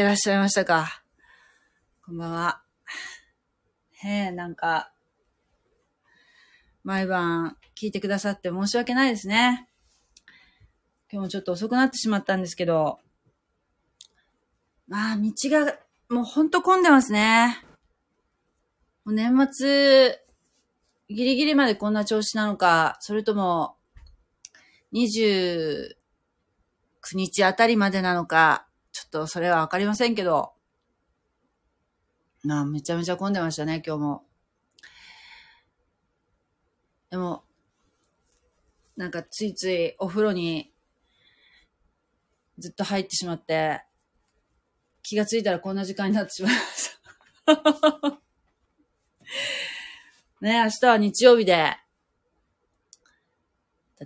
てらっしゃいましたか？こんばんは。へえ、なんか、毎晩聞いてくださって申し訳ないですね。今日もちょっと遅くなってしまったんですけど、まあ、道が、もうほんと混んでますね。もう年末、ギリギリまでこんな調子なのか、それとも、29日あたりまでなのか、ちょっとそれはわかりませんけど、まあ、めちゃめちゃ混んでましたね、今日も。でも、なんかついついお風呂にずっと入ってしまって、気がついたらこんな時間になってしまいました。ね、明日は日曜日で、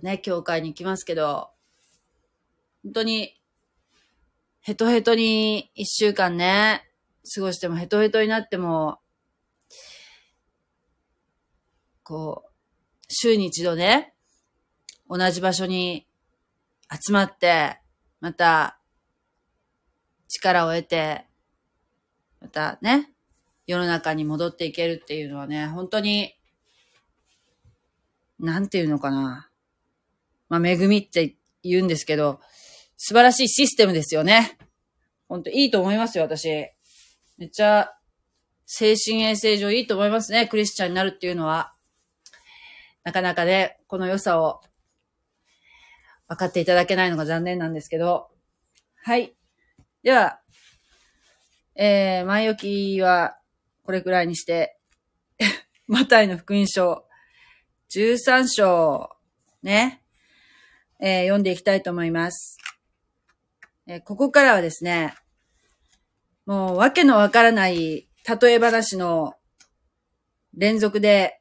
ね、教会に行きますけど、本当に、ヘトヘトに一週間ね、過ごしてもヘトヘトになっても、こう、週に一度ね、同じ場所に集まって、また、力を得て、またね、世の中に戻っていけるっていうのはね、本当に、なんていうのかな。まあ、恵みって言うんですけど、素晴らしいシステムですよね。本当いいと思いますよ、私。めっちゃ、精神衛生上いいと思いますね、クリスチャンになるっていうのは。なかなかね、この良さを分かっていただけないのが残念なんですけど。はい。では、えー、前置きはこれくらいにして、マタイの福音書、13章、ね、えー、読んでいきたいと思います。えー、ここからはですね、もうわけのわからない例え話の連続で、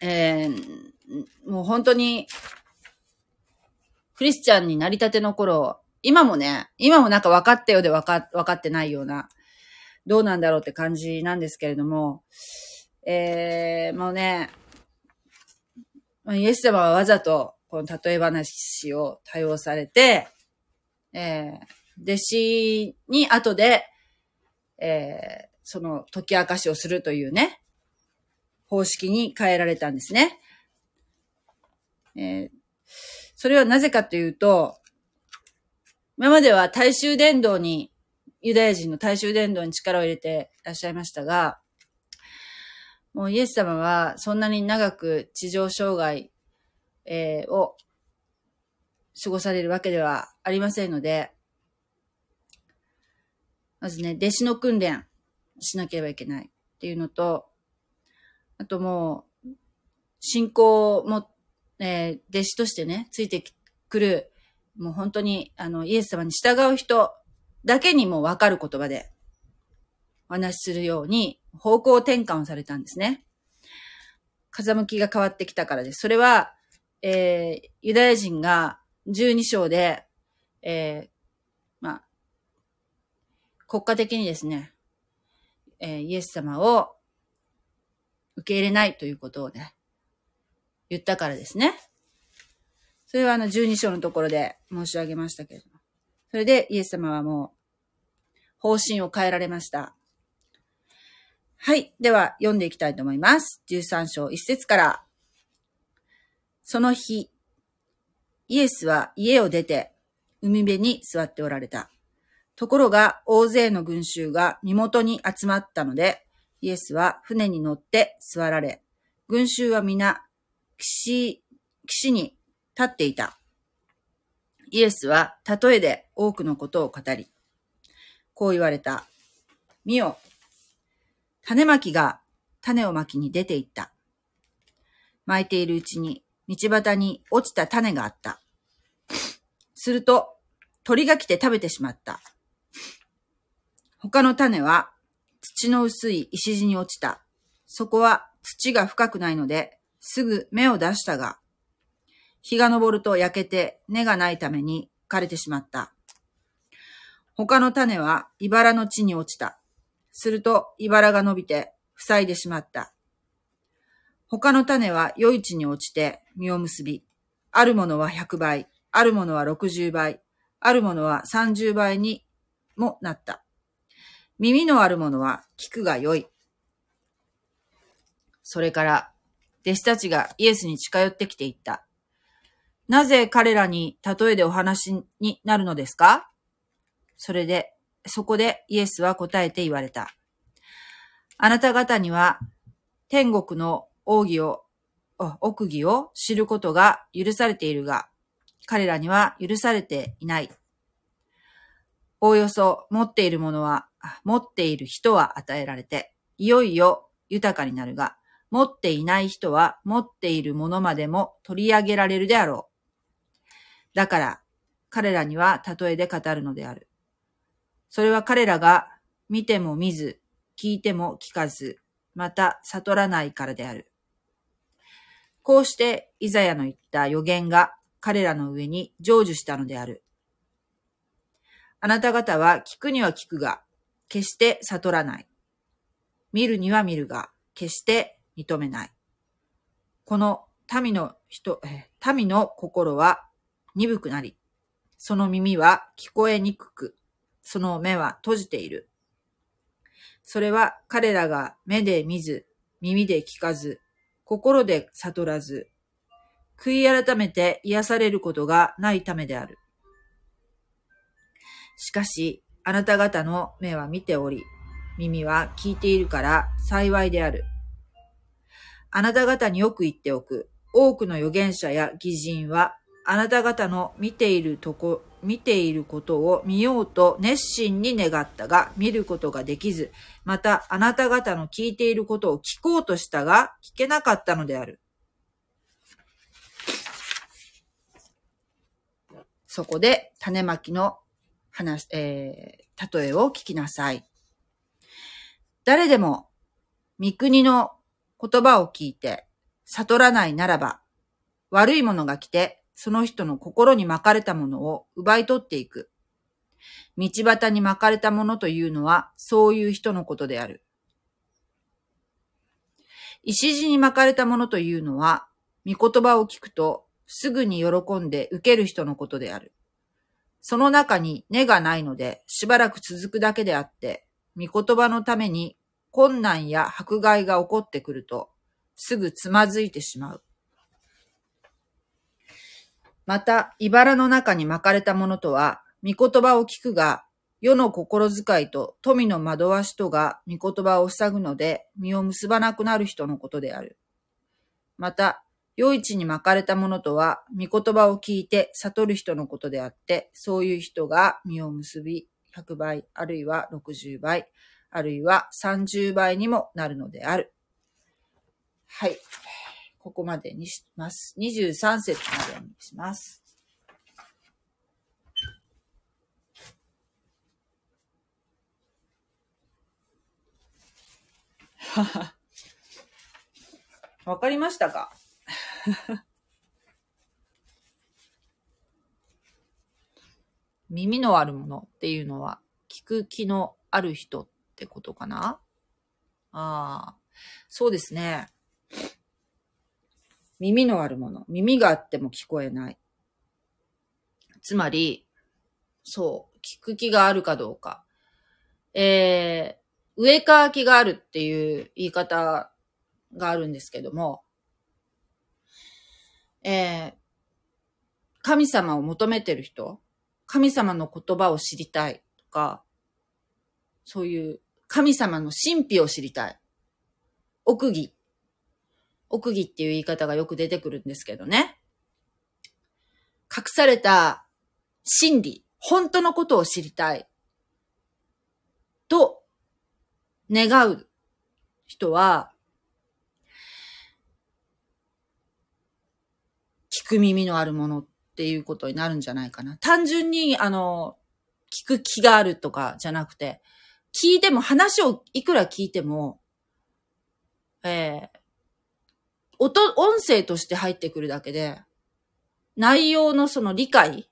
えー、もう本当に、クリスチャンになりたての頃、今もね、今もなんか分かったようで分か、分かってないような、どうなんだろうって感じなんですけれども、えー、もうね、イエス様はわざと、この例え話を多用されて、えー、弟子に後で、えー、その解き明かしをするというね、方式に変えられたんですね。えー、それはなぜかというと、今までは大衆伝道にユダヤ人の大衆伝道に力を入れていらっしゃいましたが、もうイエス様はそんなに長く地上障害、えー、を過ごされるわけではありませんので、まずね、弟子の訓練しなければいけないっていうのと、あともう、信仰も、えー、弟子としてね、ついてくる、もう本当に、あの、イエス様に従う人だけにもわかる言葉でお話しするように方向転換をされたんですね。風向きが変わってきたからです。それは、えー、ユダヤ人が12章で、えー、まあ、国家的にですね、えー、イエス様を受け入れないということをね、言ったからですね。それはあの12章のところで申し上げましたけれども。それでイエス様はもう方針を変えられました。はい。では、読んでいきたいと思います。13章1節から。その日、イエスは家を出て、海辺に座っておられた。ところが、大勢の群衆が身元に集まったので、イエスは船に乗って座られ、群衆は皆、岸、岸に立っていた。イエスは例えで多くのことを語り、こう言われた。見よ。種まきが種をまきに出て行った。巻いているうちに道端に落ちた種があった。すると鳥が来て食べてしまった。他の種は土の薄い石地に落ちた。そこは土が深くないので、すぐ芽を出したが、日が昇ると焼けて根がないために枯れてしまった。他の種は茨の地に落ちた。すると茨が伸びて塞いでしまった。他の種は余市に落ちて実を結び、あるものは100倍、あるものは60倍、あるものは30倍にもなった。耳のあるものは聞くが良い。それから、弟子たちがイエスに近寄ってきていった。なぜ彼らに例えでお話になるのですか？それで、そこでイエスは答えて言われた。あなた方には天国の奥義を、奥義を知ることが許されているが、彼らには許されていない。おおよそ持っているものは、持っている人は与えられて、いよいよ豊かになるが、持っていない人は持っているものまでも取り上げられるであろう。だから、彼らには例えで語るのである。それは彼らが見ても見ず、聞いても聞かず、また悟らないからである。こうしてイザヤの言った予言が彼らの上に成就したのである。あなた方は聞くには聞くが、決して悟らない。見るには見るが、決して認めない。この民の人、民の心は鈍くなり、その耳は聞こえにくく、その目は閉じている。それは彼らが目で見ず、耳で聞かず、心で悟らず、悔い改めて癒されることがないためである。しかし、あなた方の目は見ており、耳は聞いているから幸いである。あなた方によく言っておく。多くの預言者や義人は、あなた方の見ているとこ、見ていることを見ようと熱心に願ったが、見ることができず、またあなた方の聞いていることを聞こうとしたが、聞けなかったのである。そこで種まきの話、えー、例えを聞きなさい。誰でも、三国の言葉を聞いて悟らないならば、悪いものが来てその人の心に巻かれたものを奪い取っていく。道端に巻かれたものというのは、そういう人のことである。石地に巻かれたものというのは、御言葉を聞くと、すぐに喜んで受ける人のことである。その中に根がないので、しばらく続くだけであって、御言葉のために困難や迫害が起こってくると、すぐつまずいてしまう。また、茨の中に巻かれたものとは、御言葉を聞くが、世の心遣いと富の惑わしとが御言葉を塞ぐので、身を結ばなくなる人のことである。また、余市に巻かれたものとは、御言葉を聞いて悟る人のことであって、そういう人が身を結び、100倍、あるいは60倍、あるいは30倍にもなるのである。はい。ここまでにします。23節までにします。わかりましたか？耳のあるものっていうのは、聞く気のある人ってことかな？ああ、そうですね。耳のあるもの。耳があっても聞こえない。つまり、そう、聞く気があるかどうか。えー、上か気があるっていう言い方があるんですけども、えー、神様を求めてる人、神様の言葉を知りたいとか、そういう神様の神秘を知りたい。奥義。奥義っていう言い方がよく出てくるんですけどね。隠された真理、本当のことを知りたい。と、願う人は、聞く耳のあるものっていうことになるんじゃないかな。単純に、あの、聞く気があるとかじゃなくて、聞いても、話をいくら聞いても、えー、音、音声として入ってくるだけで、内容のその理解、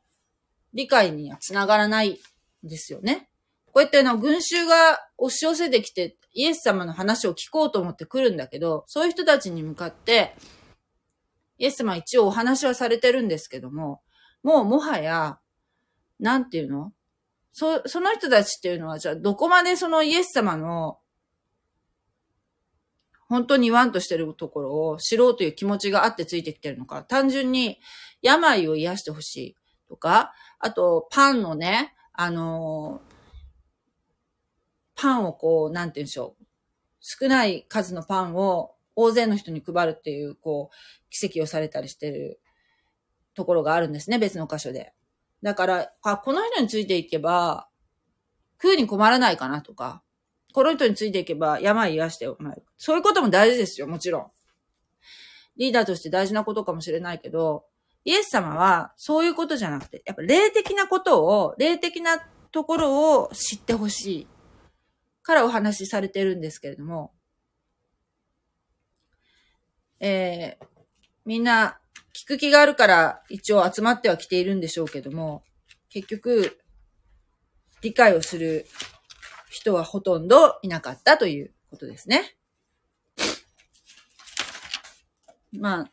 理解にはつながらないんですよね。こうやってあの群衆が押し寄せてきて、イエス様の話を聞こうと思って来るんだけど、そういう人たちに向かって、イエス様一応お話はされてるんですけども、もうもはや、なんていうの？そ、その人たちっていうのは、じゃあどこまでそのイエス様の、本当に言わんとしてるところを知ろうという気持ちがあってついてきてるのか、単純に病を癒してほしいとか、あと、パンのね、あのパンをこう、なんて言うんでしょう。少ない数のパンを大勢の人に配るっていう、こう、奇跡をされたりしてるところがあるんですね、別の箇所で。だから、あ、この人についていけば、食うに困らないかなとか、この人についていけば病癒してもらえる。そういうことも大事ですよ、もちろん。リーダーとして大事なことかもしれないけど、イエス様はそういうことじゃなくて、やっぱ霊的なことを、霊的なところを知ってほしいからお話しされてるんですけれども、えー、みんな聞く気があるから一応集まってはきているんでしょうけども、結局、理解をする人はほとんどいなかったということですね。まあ、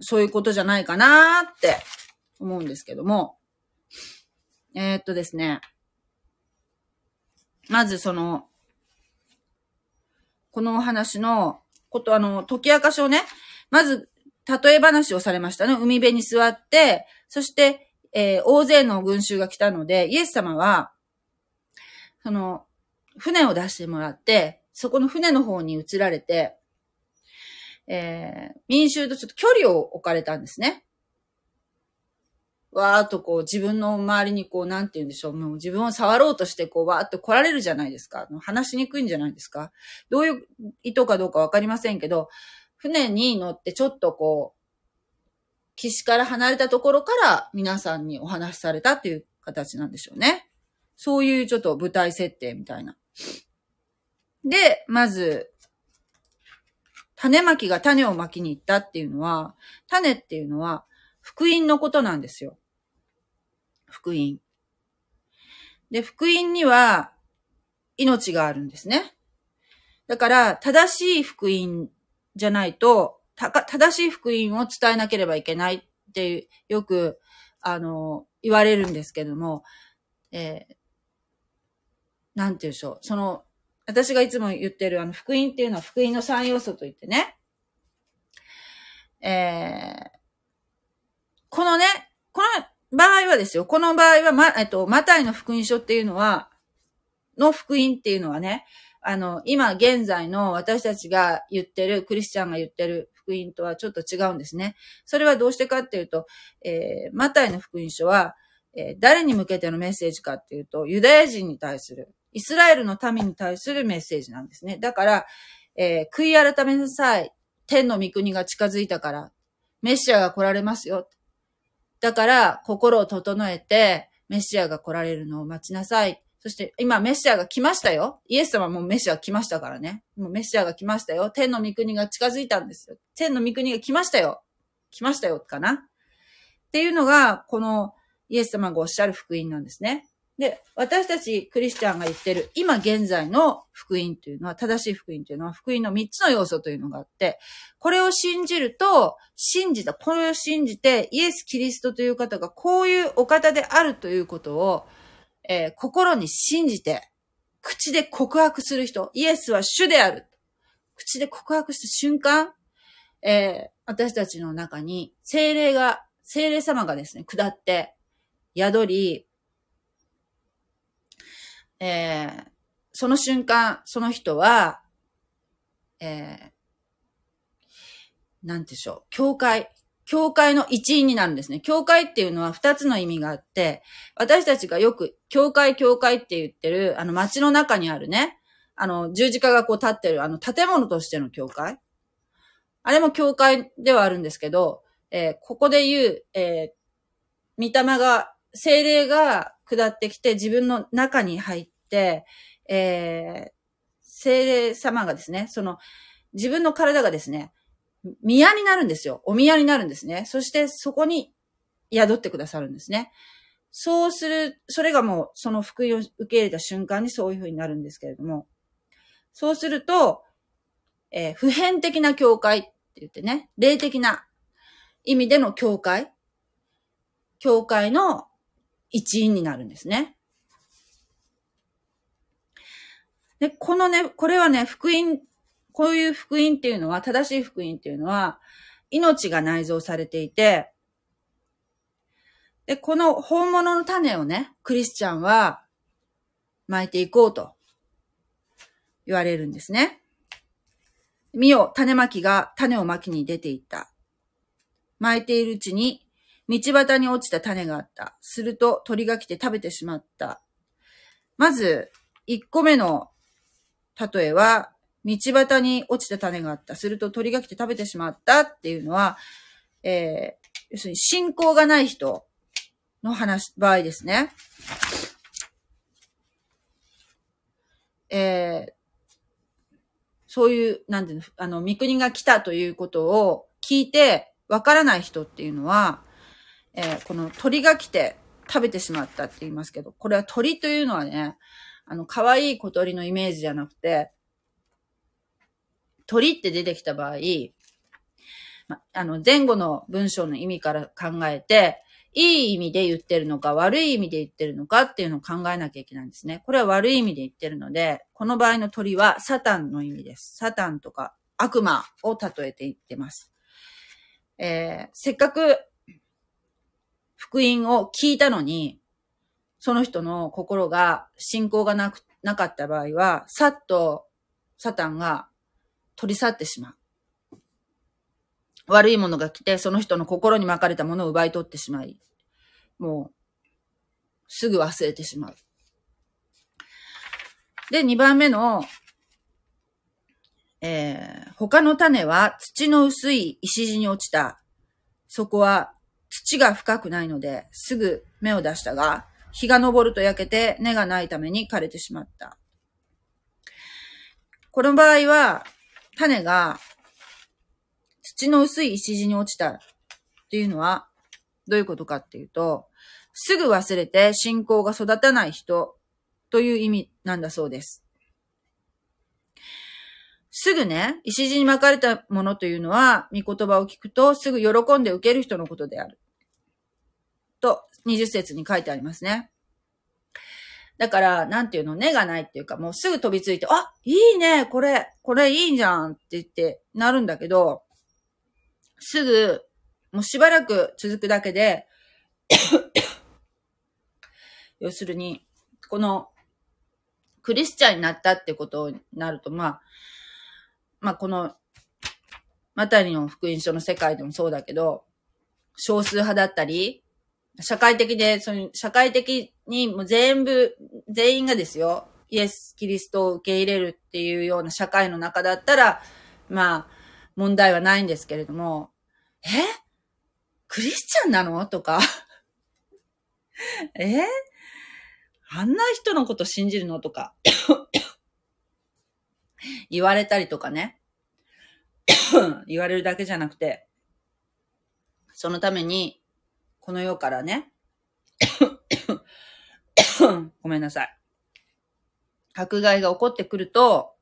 そういうことじゃないかなって思うんですけども。えー、っとですね。まずその、このお話のこと、あの、解き明かしをね、まず例え話をされましたね。海辺に座って、そして、えー、大勢の群衆が来たので、イエス様は、その、船を出してもらって、そこの船の方に移られて、えー、民衆とちょっと距離を置かれたんですね。わーっとこう自分の周りにこう、なんて言うんでしょう。もう自分を触ろうとしてこう、わーっと来られるじゃないですか。話しにくいんじゃないですか。どういう意図かどうかわかりませんけど、船に乗ってちょっとこう、岸から離れたところから皆さんにお話しされたっていう形なんでしょうね。そういうちょっと舞台設定みたいな。で、まず、種まきが種をまきに行ったっていうのは、種っていうのは福音のことなんですよ。福音。で、福音には命があるんですね。だから、正しい福音じゃないと、正しい福音を伝えなければいけないってよく、あの、言われるんですけども、えー、なんて言うでしょう。その、私がいつも言ってるあの、福音っていうのは福音の三要素と言ってね、えー、このね、この場合はですよ、この場合は、ま、えっと、マタイの福音書っていうのは、の福音っていうのはね、あの、今現在の私たちが言ってる、クリスチャンが言ってる福音とはちょっと違うんですね。それはどうしてかっていうと、えー、マタイの福音書は、えー、誰に向けてのメッセージかっていうと、ユダヤ人に対する、イスラエルの民に対するメッセージなんですね。だから、えー、悔い改めなさい。天の御国が近づいたから、メシアが来られますよ。だから、心を整えて、メシアが来られるのを待ちなさい。そして今メシアが来ましたよ。イエス様もメシア来ましたからね。もうメシアが来ましたよ。天の御国が近づいたんですよ。天の御国が来ましたよ。来ましたよ、かな。っていうのが、このイエス様がおっしゃる福音なんですね。で、私たちクリスチャンが言ってる今現在の福音というのは、正しい福音というのは、福音の3つの要素というのがあって、これを信じると、信じた、これを信じて、イエス・キリストという方がこういうお方であるということを、えー、心に信じて、口で告白する人、イエスは主である。口で告白した瞬間、えー、私たちの中に精霊が、精霊様がですね、下って、宿り、えー、その瞬間、その人は、えー、なんでしょう、教会、教会の一員になるんですね。教会っていうのは二つの意味があって、私たちがよく、教会、教会って言ってる、あの街の中にあるね、あの十字架がこう立ってる、あの建物としての教会。あれも教会ではあるんですけど、えー、ここで言う、えー、御霊が、精霊が下ってきて自分の中に入って、えー、精霊様がですね、その、自分の体がですね、宮になるんですよ。お宮になるんですね。そしてそこに宿ってくださるんですね。そうする、それがもうその福音を受け入れた瞬間にそういう風になるんですけれども、そうすると、えー普遍的な境界って言ってね、霊的な意味での境界。境界の一員になるんですね。で、このね、これはね、福音、こういう福音っていうのは、正しい福音っていうのは、命が内蔵されていて、で、この本物の種をね、クリスチャンは巻いていこうと言われるんですね。見よ、種まきが種をまきに出ていった。巻いているうちに、道端に落ちた種があった。すると鳥が来て食べてしまった。まず、1個目の例えは、道端に落ちた種があった。すると鳥が来て食べてしまったっていうのは、えー、要するに信仰がない人の話、場合ですね。えー、そういう、なんていうの、あの、三国が来たということを聞いて、わからない人っていうのは、えーこの鳥が来て食べてしまったって言いますけど、これは鳥というのはね、あの、可愛い小鳥のイメージじゃなくて、鳥って出てきた場合、ま、あの、前後の文章の意味から考えて、いい意味で言ってるのか、悪い意味で言ってるのかっていうのを考えなきゃいけないんですね。これは悪い意味で言ってるので、この場合の鳥はサタンの意味です。サタンとか悪魔を例えて言ってます。えーせっかく福音を聞いたのに、その人の心が信仰がなく、なかった場合は、さっとサタンが取り去ってしまう。悪いものが来て、その人の心に巻かれたものを奪い取ってしまい、もう、すぐ忘れてしまう。で、二番目の、えー他の種は土の薄い石地に落ちた。そこは土が深くないので、すぐ芽を出したが、日が昇ると焼けて根がないために枯れてしまった。この場合は、種が土の薄い石地に落ちたっていうのは、どういうことかっていうと、すぐ忘れて信仰が育たない人という意味なんだそうです。すぐね、石地に巻かれたものというのは、御言葉を聞くとすぐ喜んで受ける人のことである。と、20節に書いてありますね。だから、なんていうの、根がないっていうか、もうすぐ飛びついて、あ、いいね、これ、これいいじゃんって言ってなるんだけど、すぐ、もうしばらく続くだけで、要するに、この、クリスチャンになったってことになると、まあ、まあこの、マタリの福音書の世界でもそうだけど、少数派だったり、社会的で、その社会的にもう全部、全員がですよ、イエス・キリストを受け入れるっていうような社会の中だったら、まあ、問題はないんですけれども、え？クリスチャンなの？とか、え？あんな人のこと信じるの？とか、言われたりとかね。言われるだけじゃなくて、そのために、この世からね、ごめんなさい。迫害が起こってくると、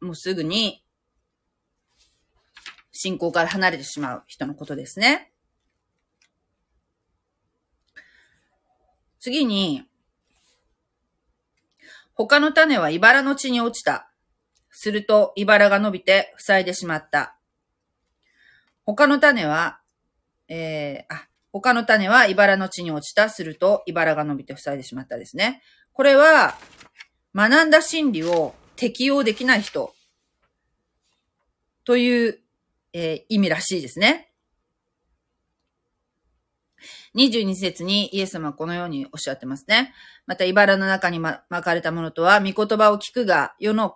もうすぐに、信仰から離れてしまう人のことですね。次に、他の種は茨の地に落ちた。すると、茨が伸びて塞いでしまった。他の種は、えー、あ、他の種は茨の地に落ちた。すると、茨が伸びて塞いでしまったですね。これは、学んだ真理を適用できない人という、えー意味らしいですね。22節にイエス様はこのようにおっしゃってますね。また、茨の中にま巻かれたものとは、御言葉を聞くが、世の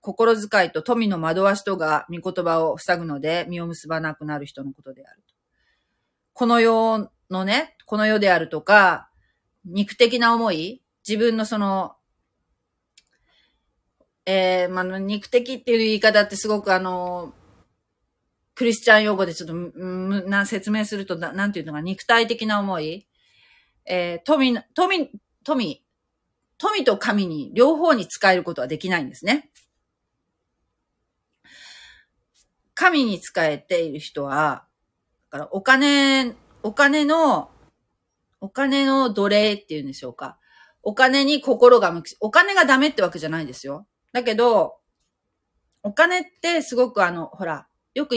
心遣いと富の惑わしとが御言葉を塞ぐので、実を結ばなくなる人のことである。この世のね、この世であるとか、肉的な思い、自分のその、えー、まあ、肉的っていう言い方ってすごくあの、クリスチャン用語でちょっと、むな説明するとな、んていうのか、肉体的な思い、えー、富、富、富、富と神に両方に使えることはできないんですね。神に使えている人は、だからお金、お金の、お金の奴隷っていうんでしょうか。お金に心が向く。お金がダメってわけじゃないですよ。だけど、お金ってすごくあの、ほら、よく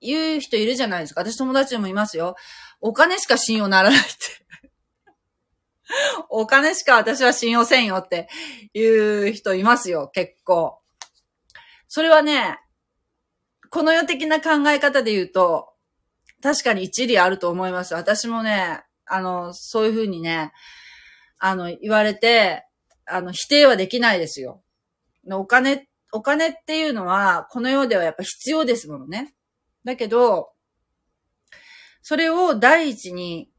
言う人いるじゃないですか。私友達でもいますよ。お金しか信用ならないってお金しか私は信用せんよっていう人いますよ、結構。それはね、この世的な考え方で言うと、確かに一理あると思います。私もね、あの、そういうふうにね、あの、言われて、あの、否定はできないですよ。お金、お金っていうのは、この世ではやっぱ必要ですものね。だけど、それを第一に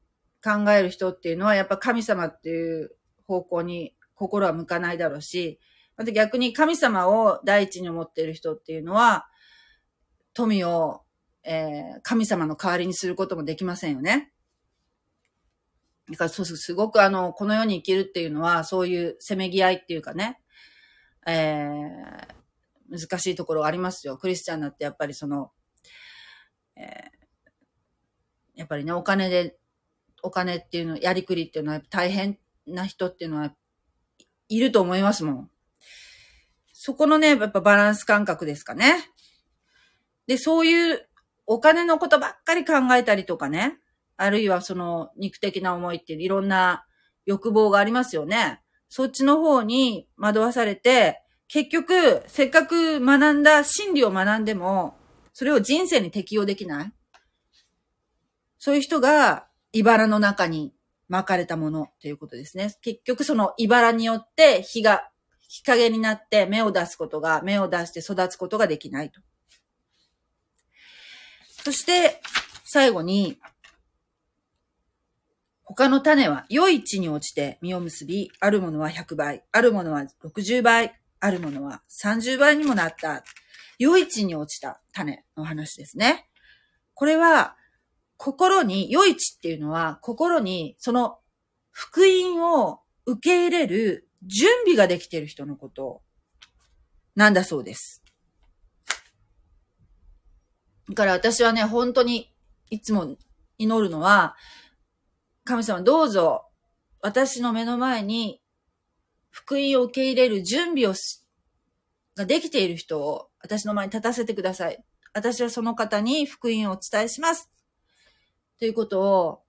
考える人っていうのは、やっぱ神様っていう方向に心は向かないだろうし、また逆に神様を第一に思っている人っていうのは、富を、えー、神様の代わりにすることもできませんよね。だからそうすごくあの、この世に生きるっていうのは、そういうせめぎ合いっていうかね、えー、難しいところがありますよ。クリスチャンになってやっぱりその、えー、やっぱりね、お金でお金っていうの、やりくりっていうのは大変な人っていうのはいると思いますもん。そこのね、やっぱバランス感覚ですかね。で、そういうお金のことばっかり考えたりとかね、あるいはその肉的な思いっていろんな欲望がありますよね。そっちの方に惑わされて、結局、せっかく学んだ真理を学んでも、それを人生に適用できない？そういう人が、茨の中に巻かれたものということですね。結局その茨によって日が、日陰になって芽を出すことが、芽を出して育つことができないと。そして、最後に、他の種は良い地に落ちて実を結び、あるものは100倍、あるものは60倍、あるものは30倍にもなった。良い地に落ちた種の話ですね。これは、心に、良い地っていうのは、心に、その、福音を受け入れる準備ができている人のことなんだそうです。だから私はね、本当にいつも祈るのは、神様どうぞ私の目の前に福音を受け入れる準備をしができている人を私の前に立たせてください。私はその方に福音をお伝えします。ということを、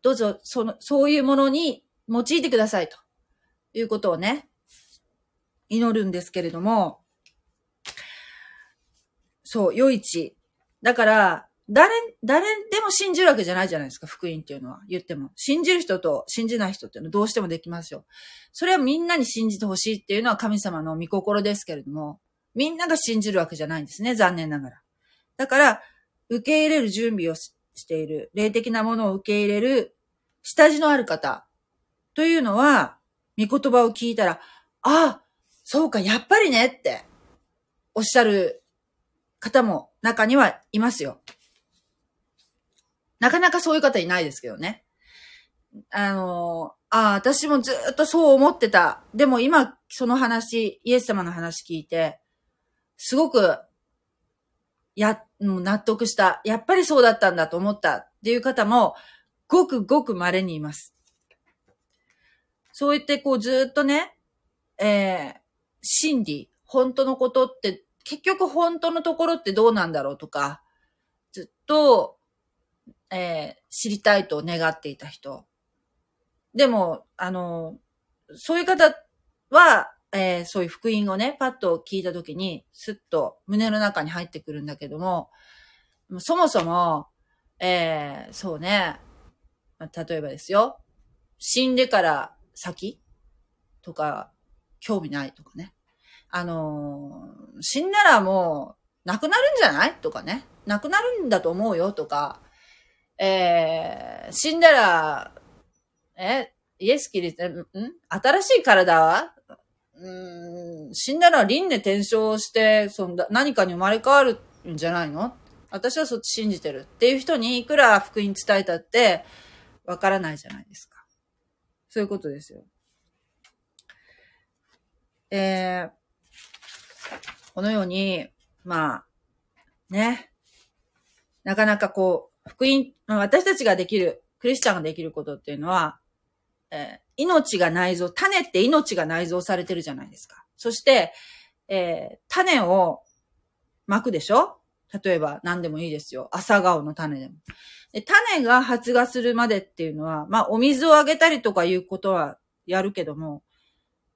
どうぞ、その、そういうものに用いてくださいということをね、祈るんですけれども、そう、余市。だから、誰、誰でも信じるわけじゃないじゃないですか、福音っていうのは。言っても。信じる人と信じない人っていうのはどうしてもできますよ。それはみんなに信じてほしいっていうのは神様の御心ですけれども、みんなが信じるわけじゃないんですね、残念ながら。だから、受け入れる準備をしている、霊的なものを受け入れる、下地のある方というのは、御言葉を聞いたら、ああ、そうか、やっぱりねっておっしゃる方も中にはいますよ。なかなかそういう方いないですけどね。あの、ああ、私もずっとそう思ってた。でも今、その話、イエス様の話聞いて、すごくや、もう納得した。やっぱりそうだったんだと思ったっていう方も、ごくごく稀にいます。そう言ってこうずっとね、えー、真理、本当のことって、結局本当のところってどうなんだろうとか、ずっと、えー、知りたいと願っていた人。でも、あの、そういう方は、えー、そういう福音をね、パッと聞いたときに、スッと胸の中に入ってくるんだけども、そもそも、えー、そうね、例えばですよ、死んでから先とか、興味ないとかね。あのー、死んだらもう、亡くなるんじゃない？とかね。亡くなるんだと思うよとか、えー、死んだら、え、イエスキリスト、ん新しい体は？うん、死んだら輪廻転生して、その何かに生まれ変わるんじゃないの？私はそっち信じてるっていう人にいくら福音伝えたって、わからないじゃないですか。そういうことですよ。で、このように、まあ、ね、なかなかこう、福音、私たちができる、クリスチャンができることっていうのは、えー、命が内蔵、種って命が内蔵されてるじゃないですか。そして、えー、種を巻くでしょ？例えば何でもいいですよ。朝顔の種でもで。種が発芽するまでっていうのは、まあお水をあげたりとかいうことはやるけども、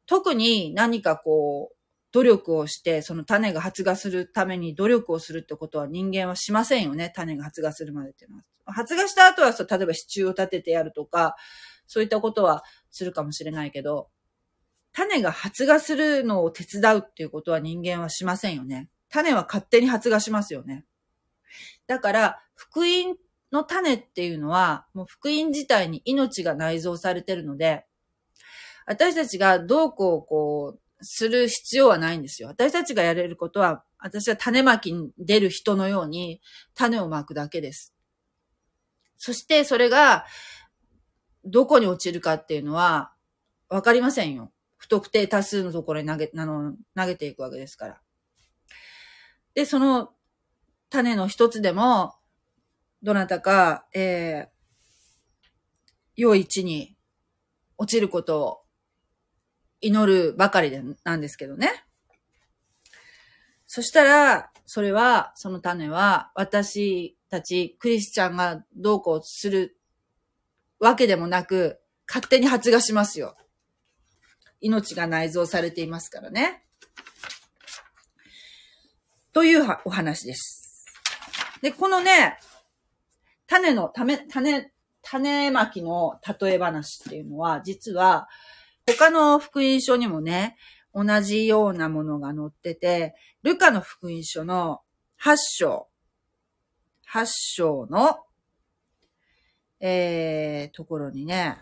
特に何かこう、努力をして、その種が発芽するために努力をするってことは人間はしませんよね。種が発芽するまでっていうのは。発芽した後は、例えば支柱を立ててやるとか、そういったことはするかもしれないけど、種が発芽するのを手伝うっていうことは人間はしませんよね。種は勝手に発芽しますよね。だから、福音の種っていうのは、もう福音自体に命が内蔵されてるので、私たちがどうこうこう、する必要はないんですよ。私たちがやれることは、私は種まきに出る人のように種をまくだけです。そしてそれが、どこに落ちるかっていうのは、わかりませんよ。不特定多数のところに投げ、あの、投げていくわけですから。で、その種の一つでも、どなたか、えー、良い地に落ちることを祈るばかりでなんですけどね。そしたら、それは、その種は、私たちクリスチャンがどうこうするわけでもなく、勝手に発芽しますよ。命が内蔵されていますからね。というお話です。で、このね、種の、ため、種、種まきの例え話っていうのは、実は、他の福音書にもね、同じようなものが載ってて、ルカの福音書の8章、8章の、えー、ところにね、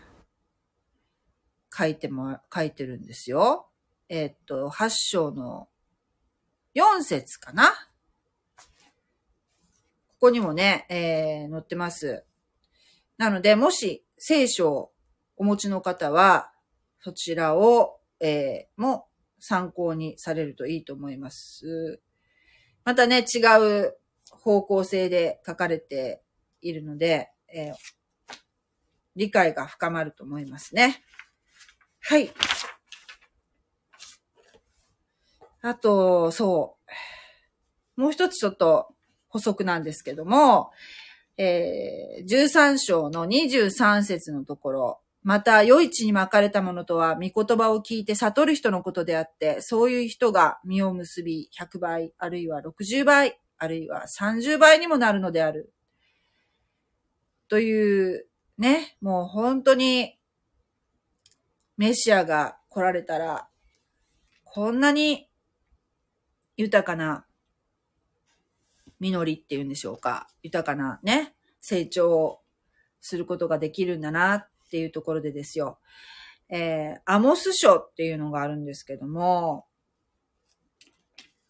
書いても、書いてるんですよ。えー、っと、8章の4節かなここにもね、えー、載ってます。なので、もし聖書をお持ちの方は、そちらを、えー、も参考にされるといいと思います。またね、違う方向性で書かれているので、えー、理解が深まると思いますね。はい。あと、そう。もう一つちょっと補足なんですけども、えー、13章の23節のところ、また、良い地に巻かれたものとは、御言葉を聞いて悟る人のことであって、そういう人が実を結び、100倍、あるいは60倍、あるいは30倍にもなるのである。という、ね、もう本当に、メシアが来られたら、こんなに豊かな実りっていうんでしょうか。豊かなね、成長をすることができるんだなっていうところでですよ。えー、アモス書っていうのがあるんですけども、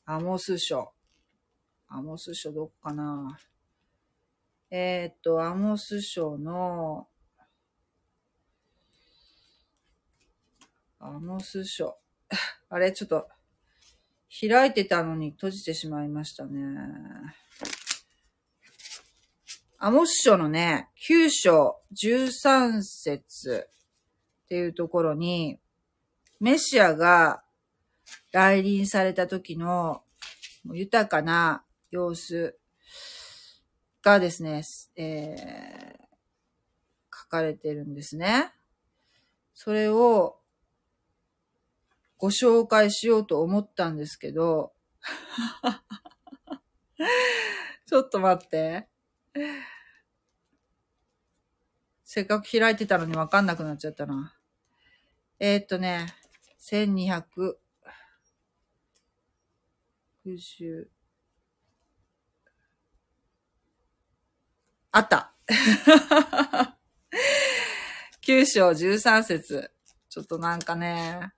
アモス書。アモス書どこかなえー、っと、アモス書の、アモス書。あれ、ちょっと、開いてたのに閉じてしまいましたね。アモス書のね、9章13節っていうところに、メシアが来臨された時の豊かな様子がですね、えー、書かれてるんですね。それをご紹介しようと思ったんですけど、ちょっと待って。せっかく開いてたのにわかんなくなっちゃったな。えー、っとね、1200、60、あった。9章13節。ちょっとなんかね、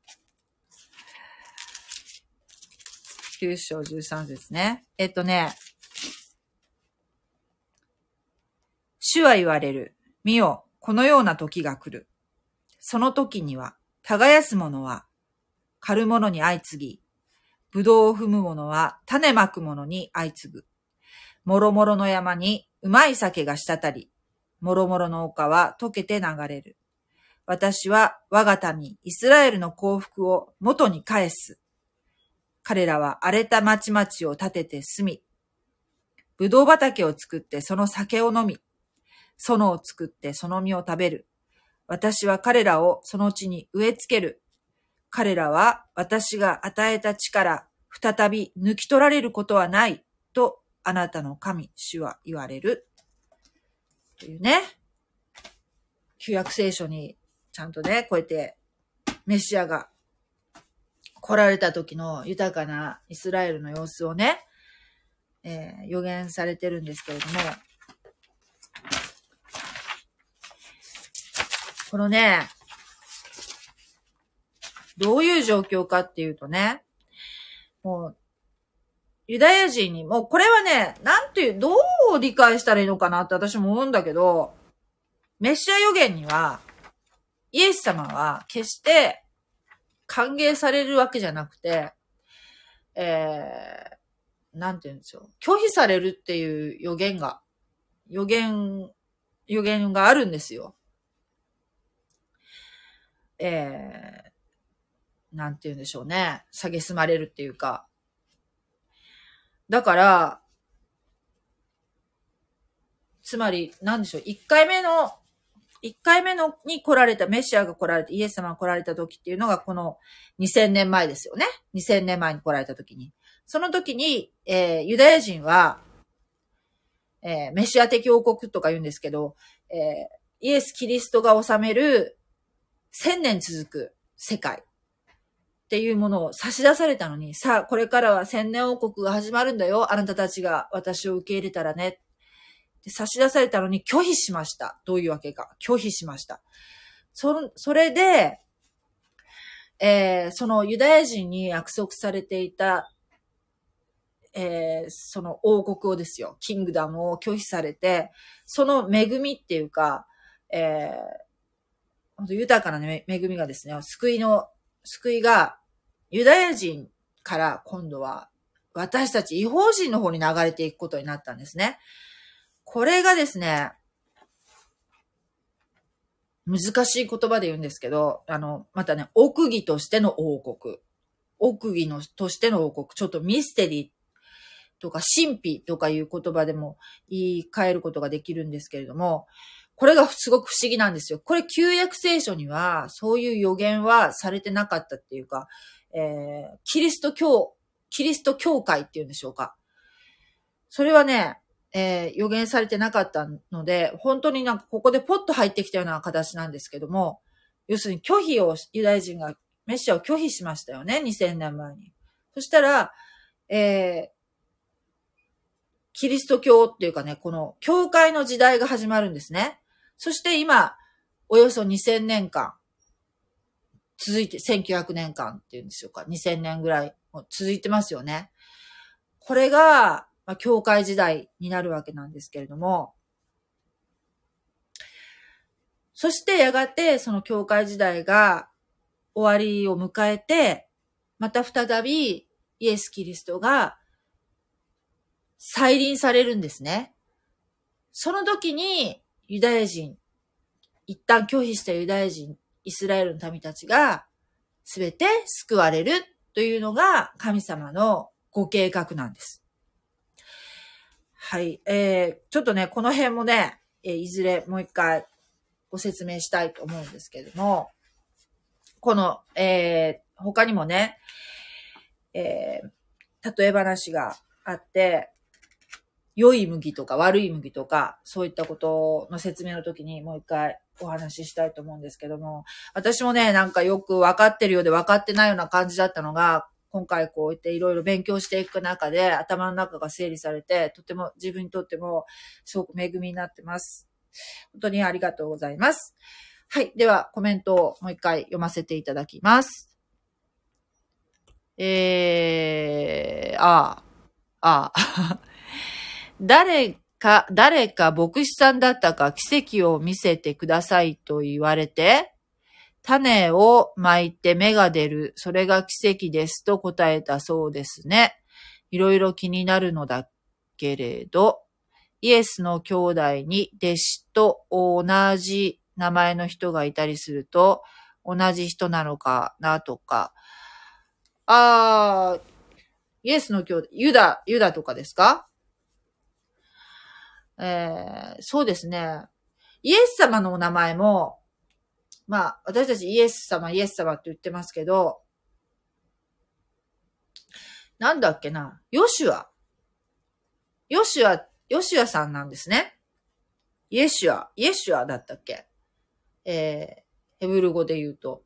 9章13節ね。えっとね、主は言われる。見よ、このような時が来る。その時には、耕す者は、狩る者に相次ぎ、ぶどうを踏む者は種まく者に相次ぐ。もろもろの山にうまい酒が滴り、もろもろの丘は溶けて流れる。私は我が民、イスラエルの幸福を元に返す。彼らは荒れた町々を建てて住み、ぶどう畑を作ってその酒を飲み、園を作ってその実を食べる。私は彼らをその地に植え付ける。彼らは私が与えた地から再び抜き取られることはないとあなたの神、主は言われる。というね。旧約聖書にちゃんとね、こうやってメシアが来られた時の豊かなイスラエルの様子をね、えー、予言されてるんですけれども、このね、どういう状況かっていうとね、もう、ユダヤ人に、もうこれはね、なんていう、どう理解したらいいのかなって私も思うんだけど、メシア予言には、イエス様は決して歓迎されるわけじゃなくて、えー、なんて言うんですよ。拒否されるっていう予言が、予言、予言があるんですよ。えー、なんて言うんでしょうね。蔑まれるっていうか。だから、つまり、なんでしょう。一回目の1回目のに来られた、メシアが来られて、イエス様が来られた時っていうのがこの2000年前ですよね。2000年前に来られた時に。その時に、えー、ユダヤ人は、えー、メシア的王国とか言うんですけど、えー、イエス・キリストが治める1000年続く世界っていうものを差し出されたのに、さあ、これからは千年王国が始まるんだよ。あなたたちが私を受け入れたらね。差し出されたのに拒否しました。どういうわけか。拒否しました。そ、それで、えー、そのユダヤ人に約束されていた、えー、その王国をですよ、キングダムを拒否されて、その恵みっていうか、えー、豊かな、ね、恵みがですね、救いの、救いが、ユダヤ人から今度は、私たち違法人の方に流れていくことになったんですね。これがですね、難しい言葉で言うんですけど、あの、またね、奥義としての王国。奥義のとしての王国。ちょっとミステリーとか神秘とかいう言葉でも言い換えることができるんですけれども、これがすごく不思議なんですよ。これ旧約聖書にはそういう予言はされてなかったっていうか、えー、キリスト教、キリスト教会っていうんでしょうか。それはね、えー、予言されてなかったので、本当になんかここでポッと入ってきたような形なんですけども、要するに拒否を、ユダヤ人がメッシアを拒否しましたよね、2000年前に。そしたら、えー、キリスト教っていうかね、この教会の時代が始まるんですね。そして今、およそ2000年間、続いて、1900年間っていうんでしょうか、2000年ぐらい続いてますよね。これが、まあ、教会時代になるわけなんですけれども、そしてやがてその教会時代が終わりを迎えて、また再びイエス・キリストが再臨されるんですね。その時にユダヤ人、一旦拒否したユダヤ人、イスラエルの民たちがすべて救われるというのが神様のご計画なんです。はい。えー、ちょっとね、この辺もね、えー、いずれもう一回ご説明したいと思うんですけれども、この、えー、他にもね、えー、例え話があって、良い麦とか悪い麦とか、そういったことの説明の時にもう一回お話ししたいと思うんですけども、私もね、なんかよく分かってるようで分かってないような感じだったのが、今回こうやっていろいろ勉強していく中で頭の中が整理されて、とても自分にとってもすごく恵みになってます。本当にありがとうございます。はい。では、コメントをもう一回読ませていただきます。えー、ああ、ああ。誰か、誰か牧師さんだったか奇跡を見せてくださいと言われて、種を巻いて芽が出る。それが奇跡ですと答えたそうですね。いろいろ気になるのだけれど、イエスの兄弟に弟子と同じ名前の人がいたりすると、同じ人なのかなとか。あー、イエスの兄弟、ユダ、ユダとかですか？えー、そうですね。イエス様のお名前も、まあ、私たちイエス様、イエス様って言ってますけど、なんだっけな、ヨシュア。ヨシュア、ヨシュアさんなんですね。イエシュア、イエシュアだったっけ？えー、ヘブル語で言うと。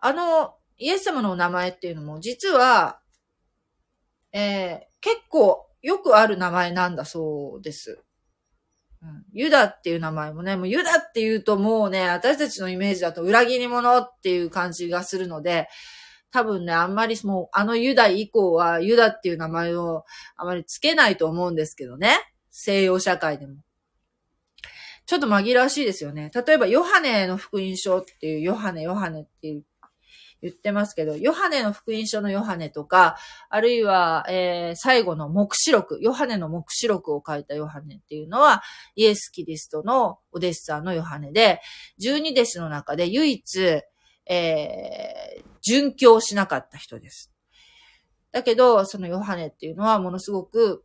あの、イエス様のお名前っていうのも、実は、えー、結構よくある名前なんだそうです。ユダっていう名前もね、もうユダって言うともうね、私たちのイメージだと裏切り者っていう感じがするので、多分ね、あんまりもう、あのユダ以降は、ユダっていう名前をあまりつけないと思うんですけどね。西洋社会でも。ちょっと紛らわしいですよね。例えば、ヨハネの福音書っていう、ヨハネ、ヨハネっていう言ってますけど、ヨハネの福音書のヨハネとか、あるいは、えー、最後の目視録、ヨハネの目視録を書いたヨハネっていうのは、イエス・キリストのお弟子さんのヨハネで、十二弟子の中で唯一、えー、殉教しなかった人です。だけど、そのヨハネっていうのはものすごく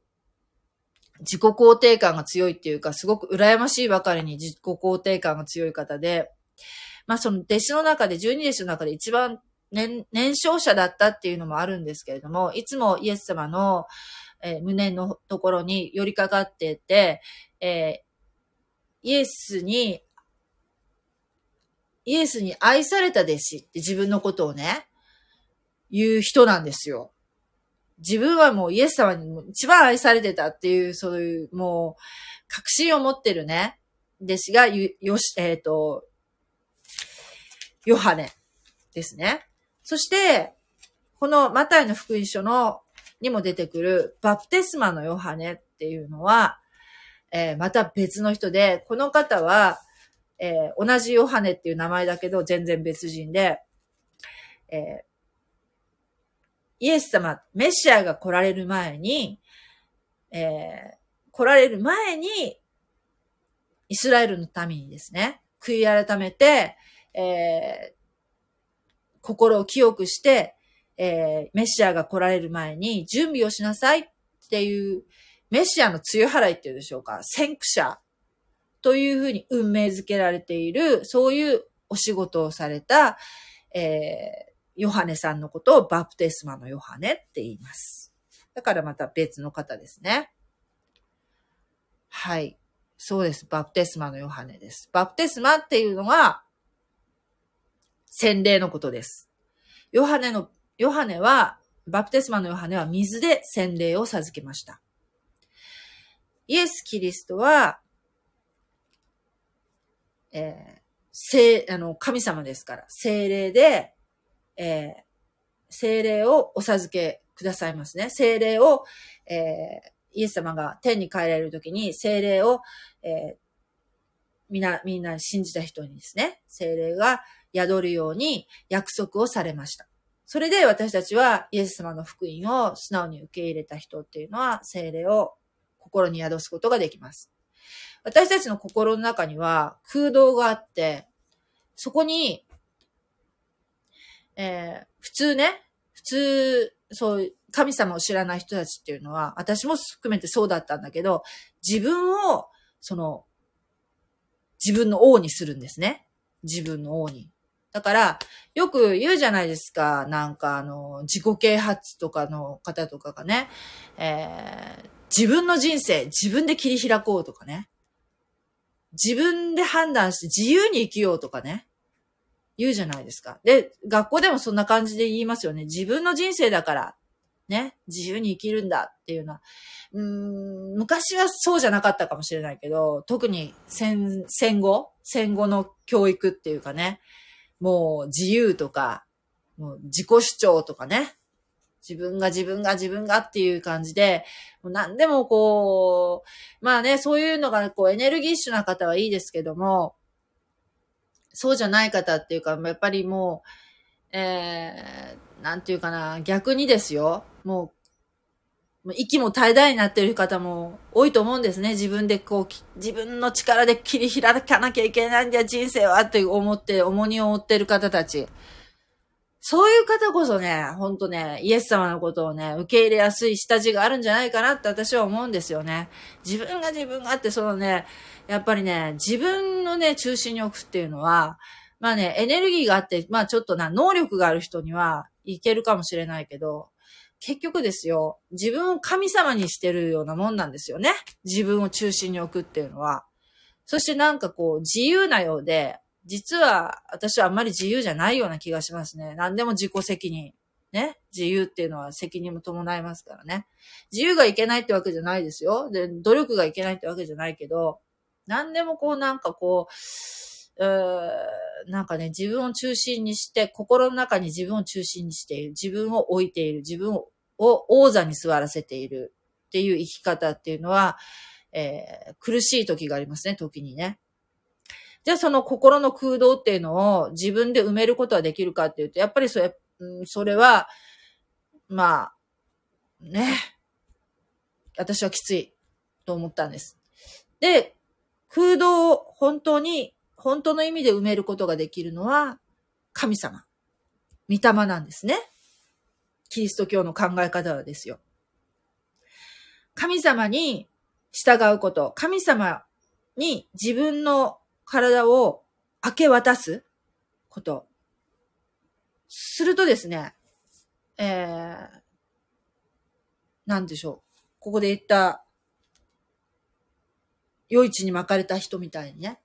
自己肯定感が強いっていうか、すごく羨ましいばかりに自己肯定感が強い方で、まあその弟子の中で、十二弟子の中で一番年、年少者だったっていうのもあるんですけれども、いつもイエス様の、えー、胸のところに寄りかかってて、えー、イエスに、イエスに愛された弟子って自分のことをね、言う人なんですよ。自分はもうイエス様に一番愛されてたっていう、そういう、もう、確信を持ってるね、弟子が、よし、えっ、ー、と、ヨハネですね。そして、このマタイの福音書の、にも出てくるバプテスマのヨハネっていうのは、えー、また別の人で、この方は、えー、同じヨハネっていう名前だけど全然別人で、えー、イエス様、メシアが来られる前に、え来られる前に、イスラエルの民にですね、悔い改めて、え心を清くして、えー、メシアが来られる前に準備をしなさいっていう、メシアの梅雨払いっていうでしょうか、先駆者というふうに運命づけられている、そういうお仕事をされた、えー、ヨハネさんのことをバプテスマのヨハネって言います。だからまた別の方ですね。はい。そうです。バプテスマのヨハネです。バプテスマっていうのが、洗礼のことです。ヨハネの、ヨハネは、バプテスマのヨハネは水で洗礼を授けました。イエス・キリストは、えー、聖、あの、神様ですから、聖霊で、えー、聖霊をお授けくださいますね。聖霊を、えー、イエス様が天に帰られるときに、聖霊を、えー、みんな、みんな信じた人にですね、聖霊が宿るように約束をされました。それで私たちはイエス様の福音を素直に受け入れた人っていうのは精霊を心に宿すことができます。私たちの心の中には空洞があって、そこに、えー、普通ね、普通、そう、神様を知らない人たちっていうのは、私も含めてそうだったんだけど、自分を、その、自分の王にするんですね。自分の王に。だから、よく言うじゃないですか。なんか、あの、自己啓発とかの方とかがね、えー、自分の人生、自分で切り開こうとかね。自分で判断して自由に生きようとかね。言うじゃないですか。で、学校でもそんな感じで言いますよね。自分の人生だから、ね、自由に生きるんだっていうのは。うん、昔はそうじゃなかったかもしれないけど、特に戦、戦後？戦後の教育っていうかね。もう自由とか、もう自己主張とかね。自分が自分が自分がっていう感じで、もう何でもこう、まあね、そういうのがこうエネルギッシュな方はいいですけども、そうじゃない方っていうか、やっぱりもう、えー、なんていうかな、逆にですよ。もう、息も絶え絶えになってる方も多いと思うんですね。自分でこう、自分の力で切り開かなきゃいけないんだ人生はって思って、重荷を負ってる方たち。そういう方こそね、ほんとね、イエス様のことをね、受け入れやすい下地があるんじゃないかなって私は思うんですよね。自分が自分があって、そのね、やっぱりね、自分のね、中心に置くっていうのは、まあね、エネルギーがあって、まあちょっとな、能力がある人にはいけるかもしれないけど、結局ですよ、自分を神様にしてるようなもんなんですよね。自分を中心に置くっていうのは。そしてなんかこう、自由なようで、実は私はあんまり自由じゃないような気がしますね。何でも自己責任。ね。自由っていうのは責任も伴いますからね。自由がいけないってわけじゃないですよ。で、努力がいけないってわけじゃないけど、何でもこうなんかこう、なんかね、自分を中心にして、心の中に自分を中心にしている。自分を置いている。自分を王座に座らせているっていう生き方っていうのは、えー、苦しい時がありますね、時にね。じゃあその心の空洞っていうのを自分で埋めることはできるかっていうと、やっぱりそれ、うん、それは、まあ、ね、私はきついと思ったんです。で、空洞を本当に、本当の意味で埋めることができるのは、神様。御霊なんですね。キリスト教の考え方はですよ。神様に従うこと、神様に自分の体を明け渡すこと。するとですね、えー、なんでしょう。ここで言った、余市に巻かれた人みたいにね、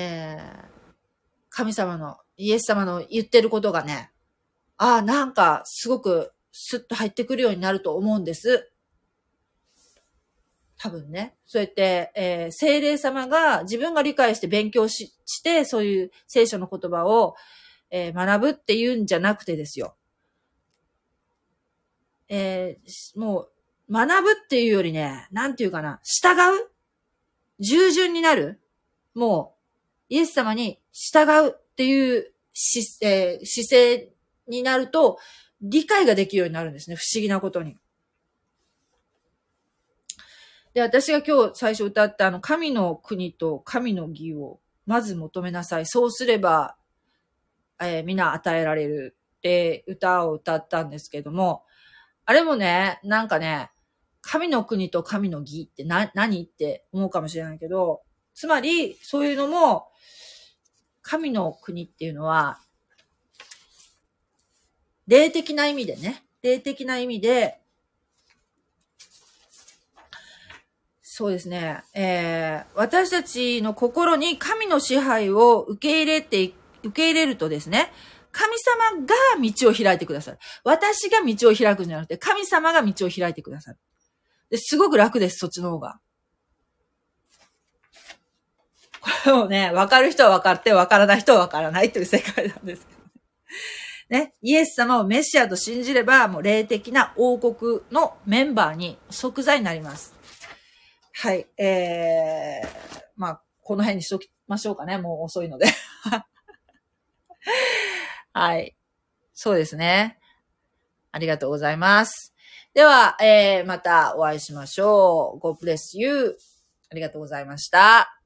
えー、神様の、イエス様の言ってることがね、ああ、なんか、すごく、スッと入ってくるようになると思うんです。多分ね。そうやって、えー、精霊様が自分が理解して勉強しして、そういう聖書の言葉を、えー、学ぶっていうんじゃなくてですよ。えー、もう、学ぶっていうよりね、なんていうかな、従う？従順になる？もう、イエス様に従うっていうし、えー、姿勢になると、理解ができるようになるんですね。不思議なことに。で、私が今日最初歌ったあの、神の国と神の義をまず求めなさい。そうすれば、えー、皆与えられるって歌を歌ったんですけども、あれもね、なんかね、神の国と神の義ってな、何って思うかもしれないけど、つまり、そういうのも、神の国っていうのは、霊的な意味でね、霊的な意味で、そうですね。えー、私たちの心に神の支配を受け入れて、受け入れるとですね、神様が道を開いてくださる。私が道を開くんじゃなくて、神様が道を開いてくださる。ですごく楽です、そっちの方が。これをね、わかる人はわかって、わからない人はわからないという世界なんですけどね。イエス様をメシアと信じれば、もう霊的な王国のメンバーに即座になります。はい。えー、まあ、この辺にしときましょうかね。もう遅いので。はい。そうですね。ありがとうございます。では、えー、またお会いしましょう。God bless you. ありがとうございました。